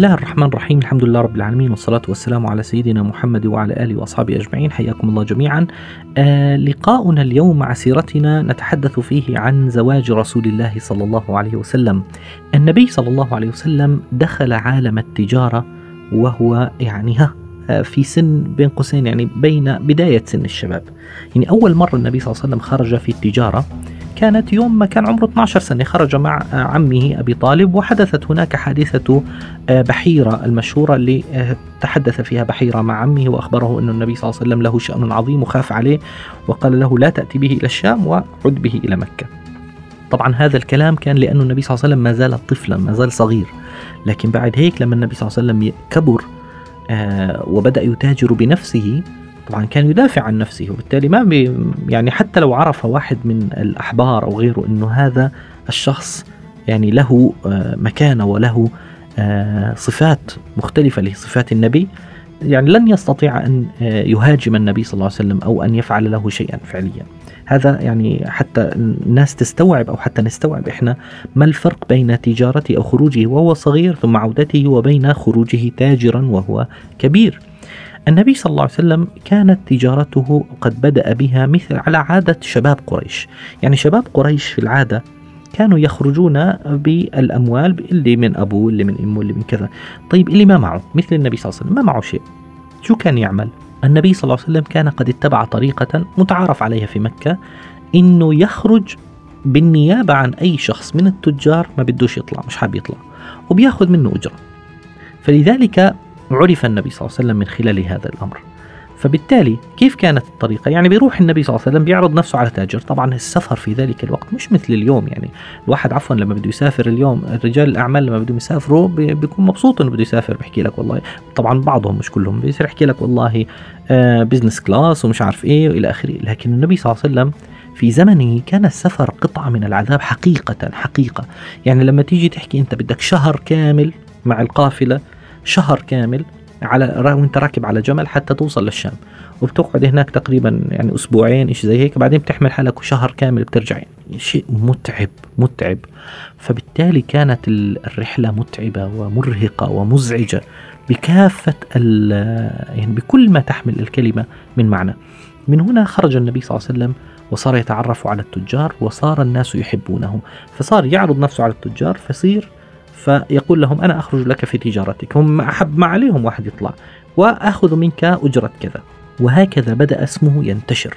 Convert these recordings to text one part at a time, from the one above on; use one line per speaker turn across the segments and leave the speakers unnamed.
الله الرحمن الرحيم. الحمد لله رب العالمين والصلاة والسلام على سيدنا محمد وعلى آله وأصحابه أجمعين. حياكم الله جميعا. آه لقاؤنا اليوم مع سيرتنا نتحدث فيه عن زواج رسول الله صلى الله عليه وسلم. النبي صلى الله عليه وسلم دخل عالم التجارة وهو يعني ها آه، في سن بين قوسين يعني بين بداية سن الشباب. يعني أول مرة النبي صلى الله عليه وسلم خرج في التجارة كانت يوم ما كان عمره 12 سنة. خرج مع عمه أبي طالب وحدثت هناك حادثة آه، بحيرة المشهورة اللي آه، تحدث فيها بحيرة مع عمه وأخبره أن النبي صلى الله عليه وسلم له شأن عظيم وخاف عليه وقال له لا تأتي به إلى الشام وعد به إلى مكة. طبعا هذا الكلام كان لأن النبي صلى الله عليه وسلم ما زال طفلا ما زال صغير. لكن بعد هيك لما النبي صلى الله عليه وسلم كبر آه، وبدأ يتاجر بنفسه طبعا كان يدافع عن نفسه وبالتالي ما بي يعني حتى لو عرف واحد من الأحبار أو غيره أنه هذا الشخص يعني له آه، مكانة وله آه، صفات مختلفة لصفات النبي يعني لن يستطيع أن آه، يهاجم النبي صلى الله عليه وسلم أو أن يفعل له شيئا فعليا. هذا يعني حتى الناس تستوعب أو حتى نستوعب إحنا ما الفرق بين تجارته أو خروجه وهو صغير ثم عودته وبين خروجه تاجرا وهو كبير. النبي صلى الله عليه وسلم كانت تجارته قد بدأ بها مثل على عادة شباب قريش. يعني شباب قريش في العادة كانوا يخرجون بالأموال اللي من أبوه اللي من أمه اللي من كذا. طيب اللي ما معه؟ مثل النبي صلى الله عليه وسلم ما معه شيء. شو كان يعمل؟ النبي صلى الله عليه وسلم كان قد اتبع طريقة متعارف عليها في مكة إنه يخرج بالنيابة عن أي شخص من التجار ما بدوش يطلع مش حاب يطلع وبياخذ منه أجرة. فلذلك عرف النبي صلى الله عليه وسلم من خلال هذا الأمر. فبالتالي كيف كانت الطريقة؟ يعني بيروح النبي صلى الله عليه وسلم بيعرض نفسه على تاجر، طبعا السفر في ذلك الوقت مش مثل اليوم يعني، الواحد عفوا لما بده يسافر اليوم رجال الأعمال لما بدهم يسافروا بيكون مبسوط إنه بده يسافر بحكي لك والله، طبعا بعضهم مش كلهم بيصير يحكي لك والله آه business class ومش عارف إيه وإلى آخره، لكن النبي صلى الله عليه وسلم في زمنه كان السفر قطعة من العذاب حقيقة حقيقة، يعني لما تيجي تحكي أنت بدك شهر كامل مع القافلة شهر كامل على وانت راكب على جمل حتى توصل للشام. وبتقعد هناك تقريبا يعني أسبوعين شيء زي هيك بعدين بتحمل حالك وشهر كامل بترجع. يعني شيء متعب متعب. فبالتالي كانت الرحلة متعبة ومرهقة ومزعجة بكافة يعني بكل ما تحمل الكلمة من معنى. من هنا خرج النبي صلى الله عليه وسلم وصار يتعرف على التجار وصار الناس يحبونه. فصار يعرض نفسه على التجار فصير فيقول لهم أنا أخرج لك في تجارتك. هم أحب ما عليهم واحد يطلع. وأخذ منك أجرة كذا. وهكذا بدأ اسمه ينتشر.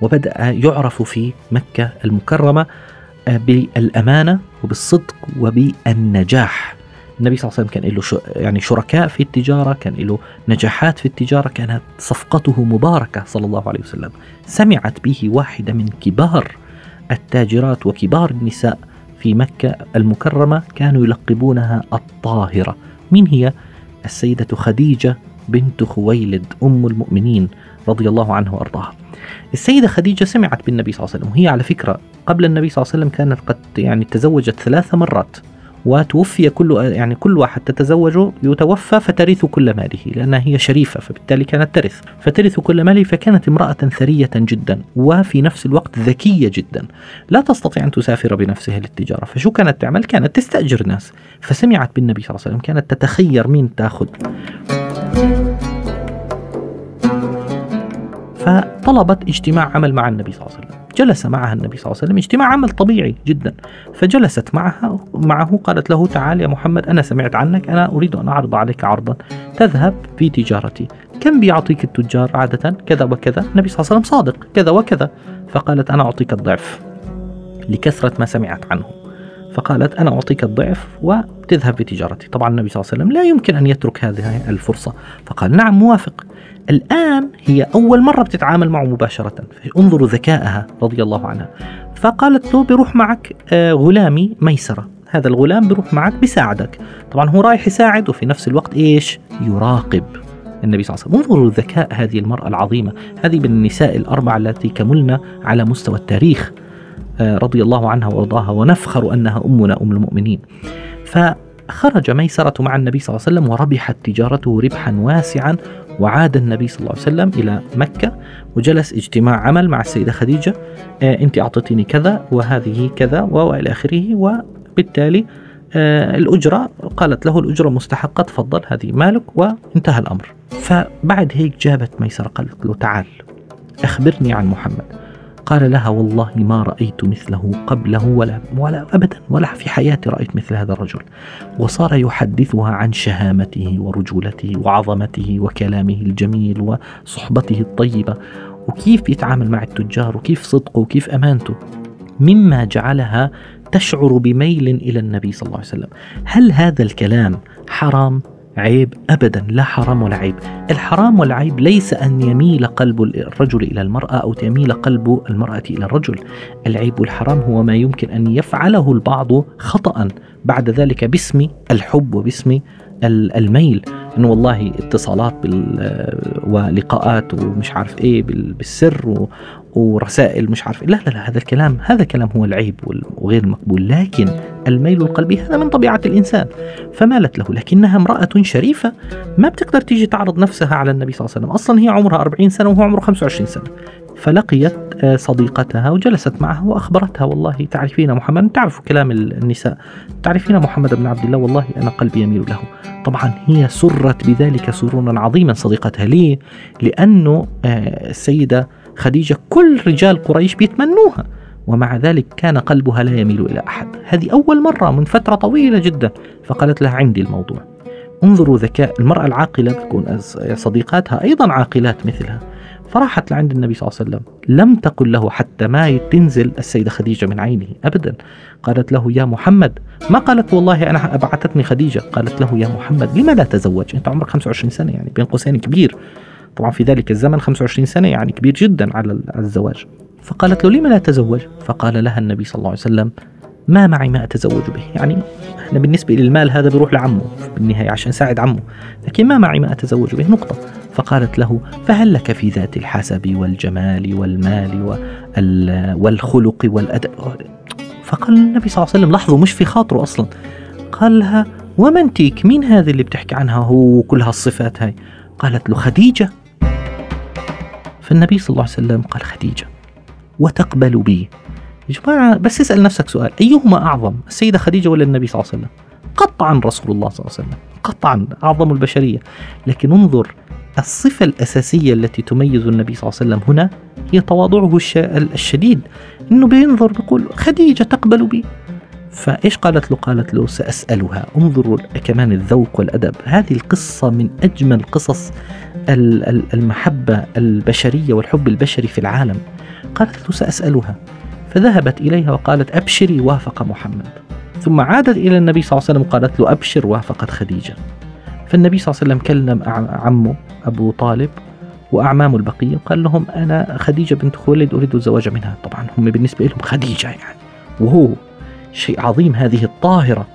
وبدأ يعرف في مكة المكرمة آه، بالأمانة وبالصدق وبالنجاح. النبي صلى الله عليه وسلم كان له يعني شركاء في التجارة كان له نجاحات في التجارة كانت صفقته مباركة صلى الله عليه وسلم. سمعت به واحدة من كبار التاجرات وكبار النساء في مكة المكرمة كانوا يلقبونها الطاهرة. من هي؟ السيدة خديجة بنت خويلد أم المؤمنين رضي الله عنه وأرضاها. السيدة خديجة سمعت بالنبي صلى الله عليه وسلم وهي على فكرة قبل النبي صلى الله عليه وسلم كانت قد يعني تزوجت ثلاث مرات. وتوفي كل يعني كل واحد تتزوجه يتوفى فترث كل ماله لأنها هي شريفة فبالتالي كانت ترث. فترث كل ماله فكانت امرأة ثرية جدا وفي نفس الوقت ذكية جدا. لا تستطيع أن تسافر بنفسها للتجارة فشو كانت تعمل؟ كانت تستأجر ناس. فسمعت بالنبي صلى الله عليه وسلم كانت تتخير مين تأخذ. فطلبت اجتماع عمل مع النبي صلى الله عليه وسلم. جلس معها النبي صلى الله عليه وسلم. اجتماع عمل طبيعي جدا. فجلست معها معه قالت له تعال يا محمد أنا سمعت عنك أنا أريد أن أعرض عليك عرضا. تذهب في تجارتي. كم بيعطيك التجار عادة؟ كذا وكذا. النبي صلى الله عليه وسلم صادق كذا وكذا. فقالت أنا أعطيك الضعف لكثرة ما سمعت عنه. فقالت أنا أعطيك الضعف وتذهب في تجارتي. طبعا النبي صلى الله عليه وسلم لا يمكن أن يترك هذه الفرصة. فقال نعم موافق. الآن هي أول مرة بتتعامل معه مباشرة. انظروا ذكائها رضي الله عنها. فقالت له بروح معك آه، غلامي ميسرة. هذا الغلام بروح معك بيساعدك. طبعا هو رايح يساعد وفي نفس الوقت إيش؟ يراقب النبي صلى الله عليه وسلم. انظروا ذكاء هذه المرأة العظيمة هذه من النساء الأربع التي كملن على مستوى التاريخ. رضي الله عنها وارضاها ونفخر أنها أمنا أم المؤمنين. فخرج ميسرة مع النبي صلى الله عليه وسلم وربحت تجارته ربحا واسعا وعاد النبي صلى الله عليه وسلم إلى مكة وجلس اجتماع عمل مع السيدة خديجة آه أنت اعطيتيني كذا وهذه كذا والى آخره وبالتالي آه الأجرة قالت له الأجرة مستحقة تفضل هذه مالك وانتهى الأمر. فبعد هيك جابت ميسرة قالت له تعال أخبرني عن محمد. قال لها والله ما رأيت مثله قبله ولا ولا أبدا ولا في حياتي رأيت مثل هذا الرجل. وصار يحدثها عن شهامته ورجولته وعظمته وكلامه الجميل وصحبته الطيبة. وكيف يتعامل مع التجار؟ وكيف صدقه؟ وكيف أمانته؟ مما جعلها تشعر بميل إلى النبي صلى الله عليه وسلم. هل هذا الكلام حرام؟ عيب ابدا لا حرام ولا عيب. الحرام والعيب ليس أن يميل قلب الرجل إلى المرأة أو تميل قلب المرأة إلى الرجل. العيب والحرام هو ما يمكن أن يفعله البعض خطا بعد ذلك باسم الحب وباسم الميل. انه والله اتصالات ولقاءات ومش عارف إيه بالسر ورسائل مش عارف إيه. لا لا لا هذا الكلام هذا الكلام هو العيب وغير المقبول لكن الميل القلبي هذا من طبيعة الإنسان. فمالت له؟ لكنها امرأة شريفة ما بتقدر تيجي تعرض نفسها على النبي صلى الله عليه وسلم. أصلا هي عمرها 40 سنة وهو عمره 25 سنة. فلقيت آه، صديقتها وجلست معها وأخبرتها والله تعرفين محمد تعرفوا كلام النساء تعرفين محمد بن عبد الله والله أنا قلبي يميل له. طبعا هي سرت بذلك سرورا عظيما صديقتها ليه؟ لأنه آه، السيدة خديجة كل رجال قريش بيتمنوها ومع ذلك كان قلبها لا يميل إلى أحد. هذه أول مرة من فترة طويلة جدا فقالت لها عندي الموضوع. انظروا ذكاء المرأة العاقلة تكون صديقاتها أيضا عاقلات مثلها. فراحت لعند النبي صلى الله عليه وسلم. لم تقل له حتى ما تنزل السيدة خديجة من عينه أبدا. قالت له يا محمد ما قالت والله أنا أبعثتني خديجة. قالت له يا محمد لما لا تزوج؟ أنت عمرك 25 سنة يعني بين قوسين كبير. طبعا في ذلك الزمن 25 سنة يعني كبير جدا على الزواج. فقالت له لما لا تزوج؟ فقال لها النبي صلى الله عليه وسلم ما معي ما أتزوج به. يعني أنا بالنسبة للمال هذا بيروح لعمه بالنهاية عشان ساعد عمه. لكن ما معي ما أتزوج به نقطة. فقالت له فهل لك في ذات الحسب والجمال والمال والخلق والأدب فقال النبي صلى الله عليه وسلم لاحظوا مش في خاطره أصلا. قال لها ومن تيك مين هذه اللي بتحكي عنها؟ هو كل هالصفات هاي. قالت له خديجة. فالنبي صلى الله عليه وسلم قال خديجة وتقبل بي. يا جماعة بس اسأل نفسك سؤال أيهما أعظم السيدة خديجة ولا النبي صلى الله عليه وسلم؟ قطعا رسول الله صلى الله عليه وسلم قطعا أعظم البشرية. لكن انظر الصفة الأساسية التي تميز النبي صلى الله عليه وسلم هنا هي تواضعه الشديد إنه بينظر بيقول خديجة تقبل بي فإيش قالت له؟ قالت له سأسألها، انظروا كمان الذوق والأدب، هذه القصة من أجمل قصص المحبة البشرية والحب البشري في العالم. قالت له سأسألها، فذهبت إليها وقالت أبشري وافق محمد. ثم عادت إلى النبي صلى الله عليه وسلم وقالت له أبشر وافقت خديجة. فالنبي صلى الله عليه وسلم كلم عمه أبو طالب واعمامه البقية وقال لهم أنا خديجة بنت خويلد أريد الزواج منها، طبعا هم بالنسبة لهم خديجة يعني. وهو شيء عظيم هذه الطاهرة.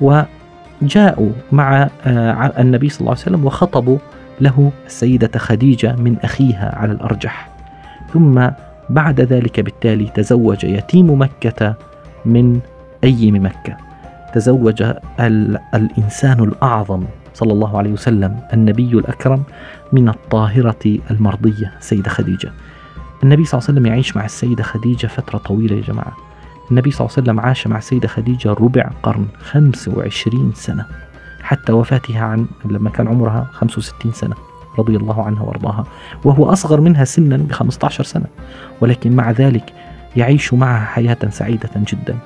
وجاءوا مع آه، النبي صلى الله عليه وسلم وخطبوا له السيدة خديجة من أخيها على الأرجح. ثم بعد ذلك بالتالي تزوج يتيم مكة من أيم مكة. تزوج الإنسان الأعظم. صلى الله عليه وسلم النبي الأكرم من الطاهرة المرضية سيدة خديجة. النبي صلى الله عليه وسلم يعيش مع السيدة خديجة فترة طويلة يا جماعة. النبي صلى الله عليه وسلم عاش مع السيدة خديجة ربع قرن 25 سنة حتى وفاتها عن لما كان عمرها 65 سنة رضي الله عنها وأرضاها وهو أصغر منها سنا ب 15 سنة. ولكن مع ذلك يعيش معها حياة سعيدة جدا.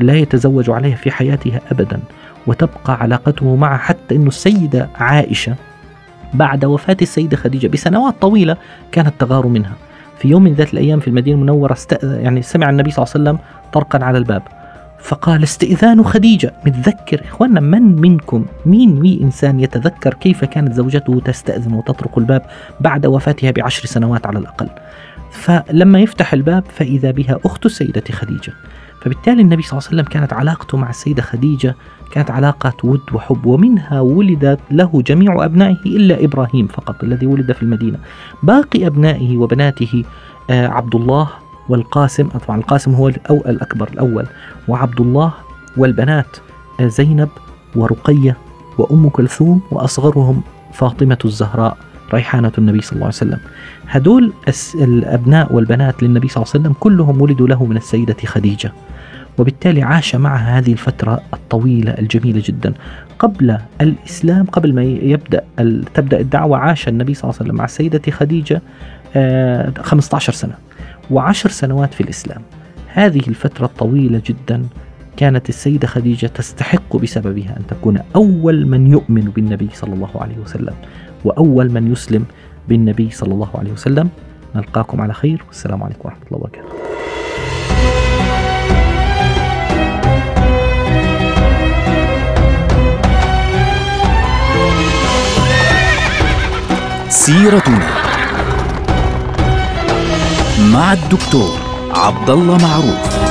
لا يتزوج عليها في حياتها أبدا. وتبقى علاقته معها حتى أن السيدة عائشة بعد وفاة السيدة خديجة بسنوات طويلة كانت تغار منها. في يوم من ذات الأيام في المدينة المنورة استأذن يعني سمع النبي صلى الله عليه وسلم طرقا على الباب فقال استئذان خديجة متذكر؟ إخواننا من منكم؟ مين مي إنسان يتذكر كيف كانت زوجته تستأذن وتطرق الباب بعد وفاتها بعشر سنوات على الأقل؟ فلما يفتح الباب فإذا بها أخت السيدة خديجة. فبالتالي النبي صلى الله عليه وسلم كانت علاقته مع السيدة خديجة كانت علاقة ود وحب ومنها ولدت له جميع أبنائه إلا إبراهيم فقط الذي ولد في المدينة. باقي أبنائه وبناته آه، عبد الله والقاسم طبعا القاسم هو الأكبر الأول. وعبد الله والبنات آه، زينب ورقية وأم كلثوم وأصغرهم فاطمة الزهراء. ريحانة النبي صلى الله عليه وسلم. هدول الأبناء والبنات للنبي صلى الله عليه وسلم كلهم ولدوا له من السيدة خديجة. وبالتالي عاش معها هذه الفترة الطويلة الجميلة جدا. قبل الإسلام قبل ما يبدأ تبدأ الدعوة عاش النبي صلى الله عليه وسلم مع السيدة خديجة 15 آه، سنة وعشر سنوات في الإسلام. هذه الفترة الطويلة جدا كانت السيدة خديجة تستحق بسببها أن تكون أول من يؤمن بالنبي صلى الله عليه وسلم. وأول من يسلم بالنبي صلى الله عليه وسلم. نلقاكم على خير. والسلام عليكم ورحمة الله وبركاته.
سيرتنا مع الدكتور عبد الله معروف.